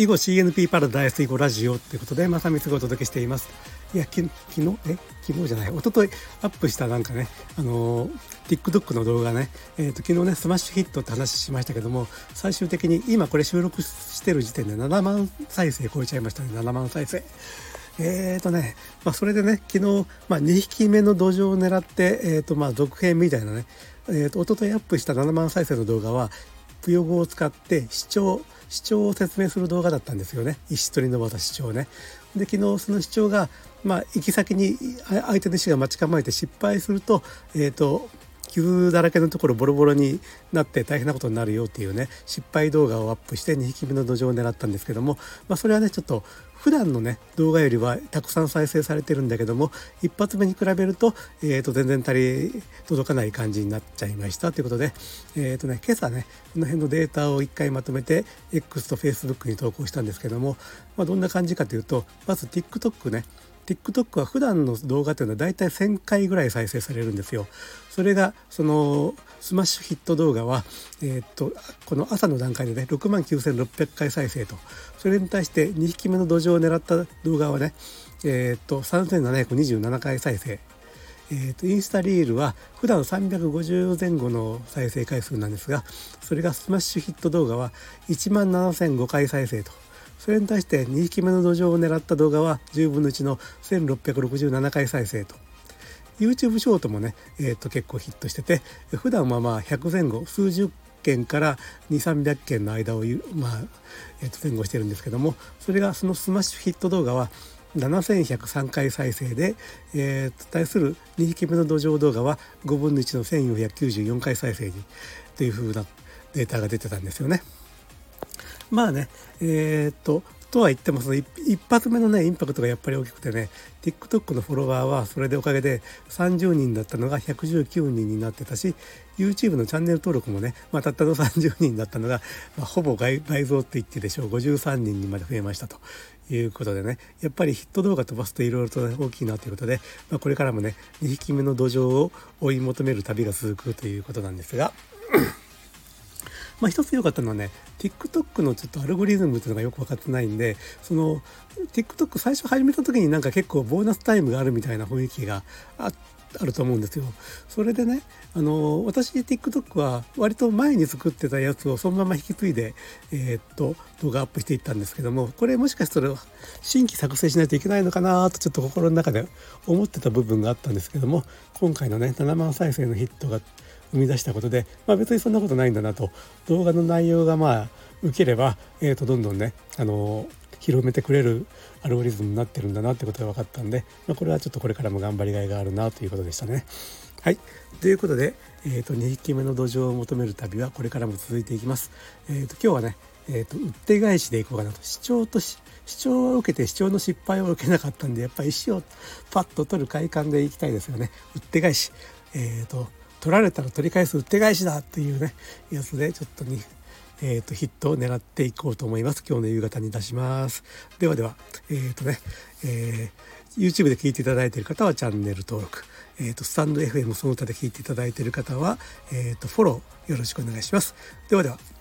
囲碁 CNP パラダイス囲碁ラジオということでまさみつがお届けしています。いやき昨日え昨日じゃない。一昨日アップしたなんかねあのー、TikTok の動画ね、えーと、昨日ねスマッシュヒットって話しましたけども最終的に今これ収録してる時点で7万再生超えちゃいましたね。7万再生。えーとね、まあ、それでね、昨日、まあ、2匹目のドジョウを狙って、えーとまあ、続編みたいなね、えーと、と一昨日アップした7万再生の動画は、ぷよ語を使って視聴主張を説明する動画だったんですよね石取りの技視聴ね。で昨日その主張が、まあ、行き先に相手の石が待ち構えて失敗すると,、えーと傷だらけのところボロボロになって大変なことになるよっていうね失敗動画をアップして2匹目の土壌を狙ったんですけども、まあ、それはねちょっと普段のね動画よりはたくさん再生されてるんだけども一発目に比べると,、えー、と全然足り届かない感じになっちゃいましたということで、えーとね、今朝ねこの辺のデータを1回まとめて X と Facebook に投稿したんですけども、まあ、どんな感じかというとまず TikTok ね TikTok は普段の動画というのはだいたい1000回ぐらい再生されるんですよ。それがそのスマッシュヒット動画は、えー、っとこの朝の段階でね6万9600回再生と。それに対して2匹目の土壌を狙った動画はねえー、っと3727回再生。えーと、インスタリールは普段350前後の再生回数なんですがそれがスマッシュヒット動画は1万7005回再生と。それに対して2匹目のドジョウを狙った動画は10分の1の1667回再生と YouTube ショートもね、えー、と結構ヒットしてて普段はまあ100前後数十件から2300件の間を、まあえー、と前後してるんですけどもそれがそのスマッシュヒット動画は7103回再生で、えー、対する2匹目の土壌動画は5分の1の1494回再生にという風なデータが出てたんですよね。まあねえー、っととは言ってもその一発目のねインパクトがやっぱり大きくてね TikTok のフォロワーはそれでおかげで30人だったのが119人になってたし YouTube のチャンネル登録もね、まあ、たったの30人だったのが、まあ、ほぼ倍増って言ってでしょう。53人にまで増えましたと。いうことでねやっぱりヒット動画飛ばすといろいろと、ね、大きいなということで、まあ、これからもね2匹目の土壌を追い求める旅が続くということなんですがまあ、一つ良かったのはね TikTok のちょっとアルゴリズムっていうのがよく分かってないんでその TikTok 最初始めた時になんか結構ボーナスタイムがあるみたいな雰囲気がああると思うんですよ。それでね、あの私 TikTok は割と前に作ってたやつをそのまま引き継いで、えー、っと動画アップしていったんですけども、これもしかしたら新規作成しないといけないのかなとちょっと心の中で思ってた部分があったんですけども、今回のね7万再生のヒットが生み出したことで、まあ、別にそんなことないんだなと。動画の内容がまあ受ければ、えー、とどんどんね、あの広めてくれるアルゴリズムになってるんだなってことが分かったんで、まあ、これはちょっとこれからも頑張りがいがあるなということでしたね。はい。ということで、えー、と2匹目の土壌を求める旅はこれからも続いていきます。えー、と今日はねえーと、とうって返しでいこうかなと。視聴と視聴を受けて視聴の失敗を受けなかったんでやっぱり石をパッと取る快感でいきたいですよね。うって返し。えっ、ー、と取られたら取り返すうって返しだっていうねやつでちょっとに、えーと、ヒットを狙っていこうと思います今日の夕方に出しますではではえっ、ー、とね、えー、YouTube で聞いていただいている方はチャンネル登録えーと、スタンド FM その他で聞いていただいている方は、えーとフォローよろしくお願いします。ではでは。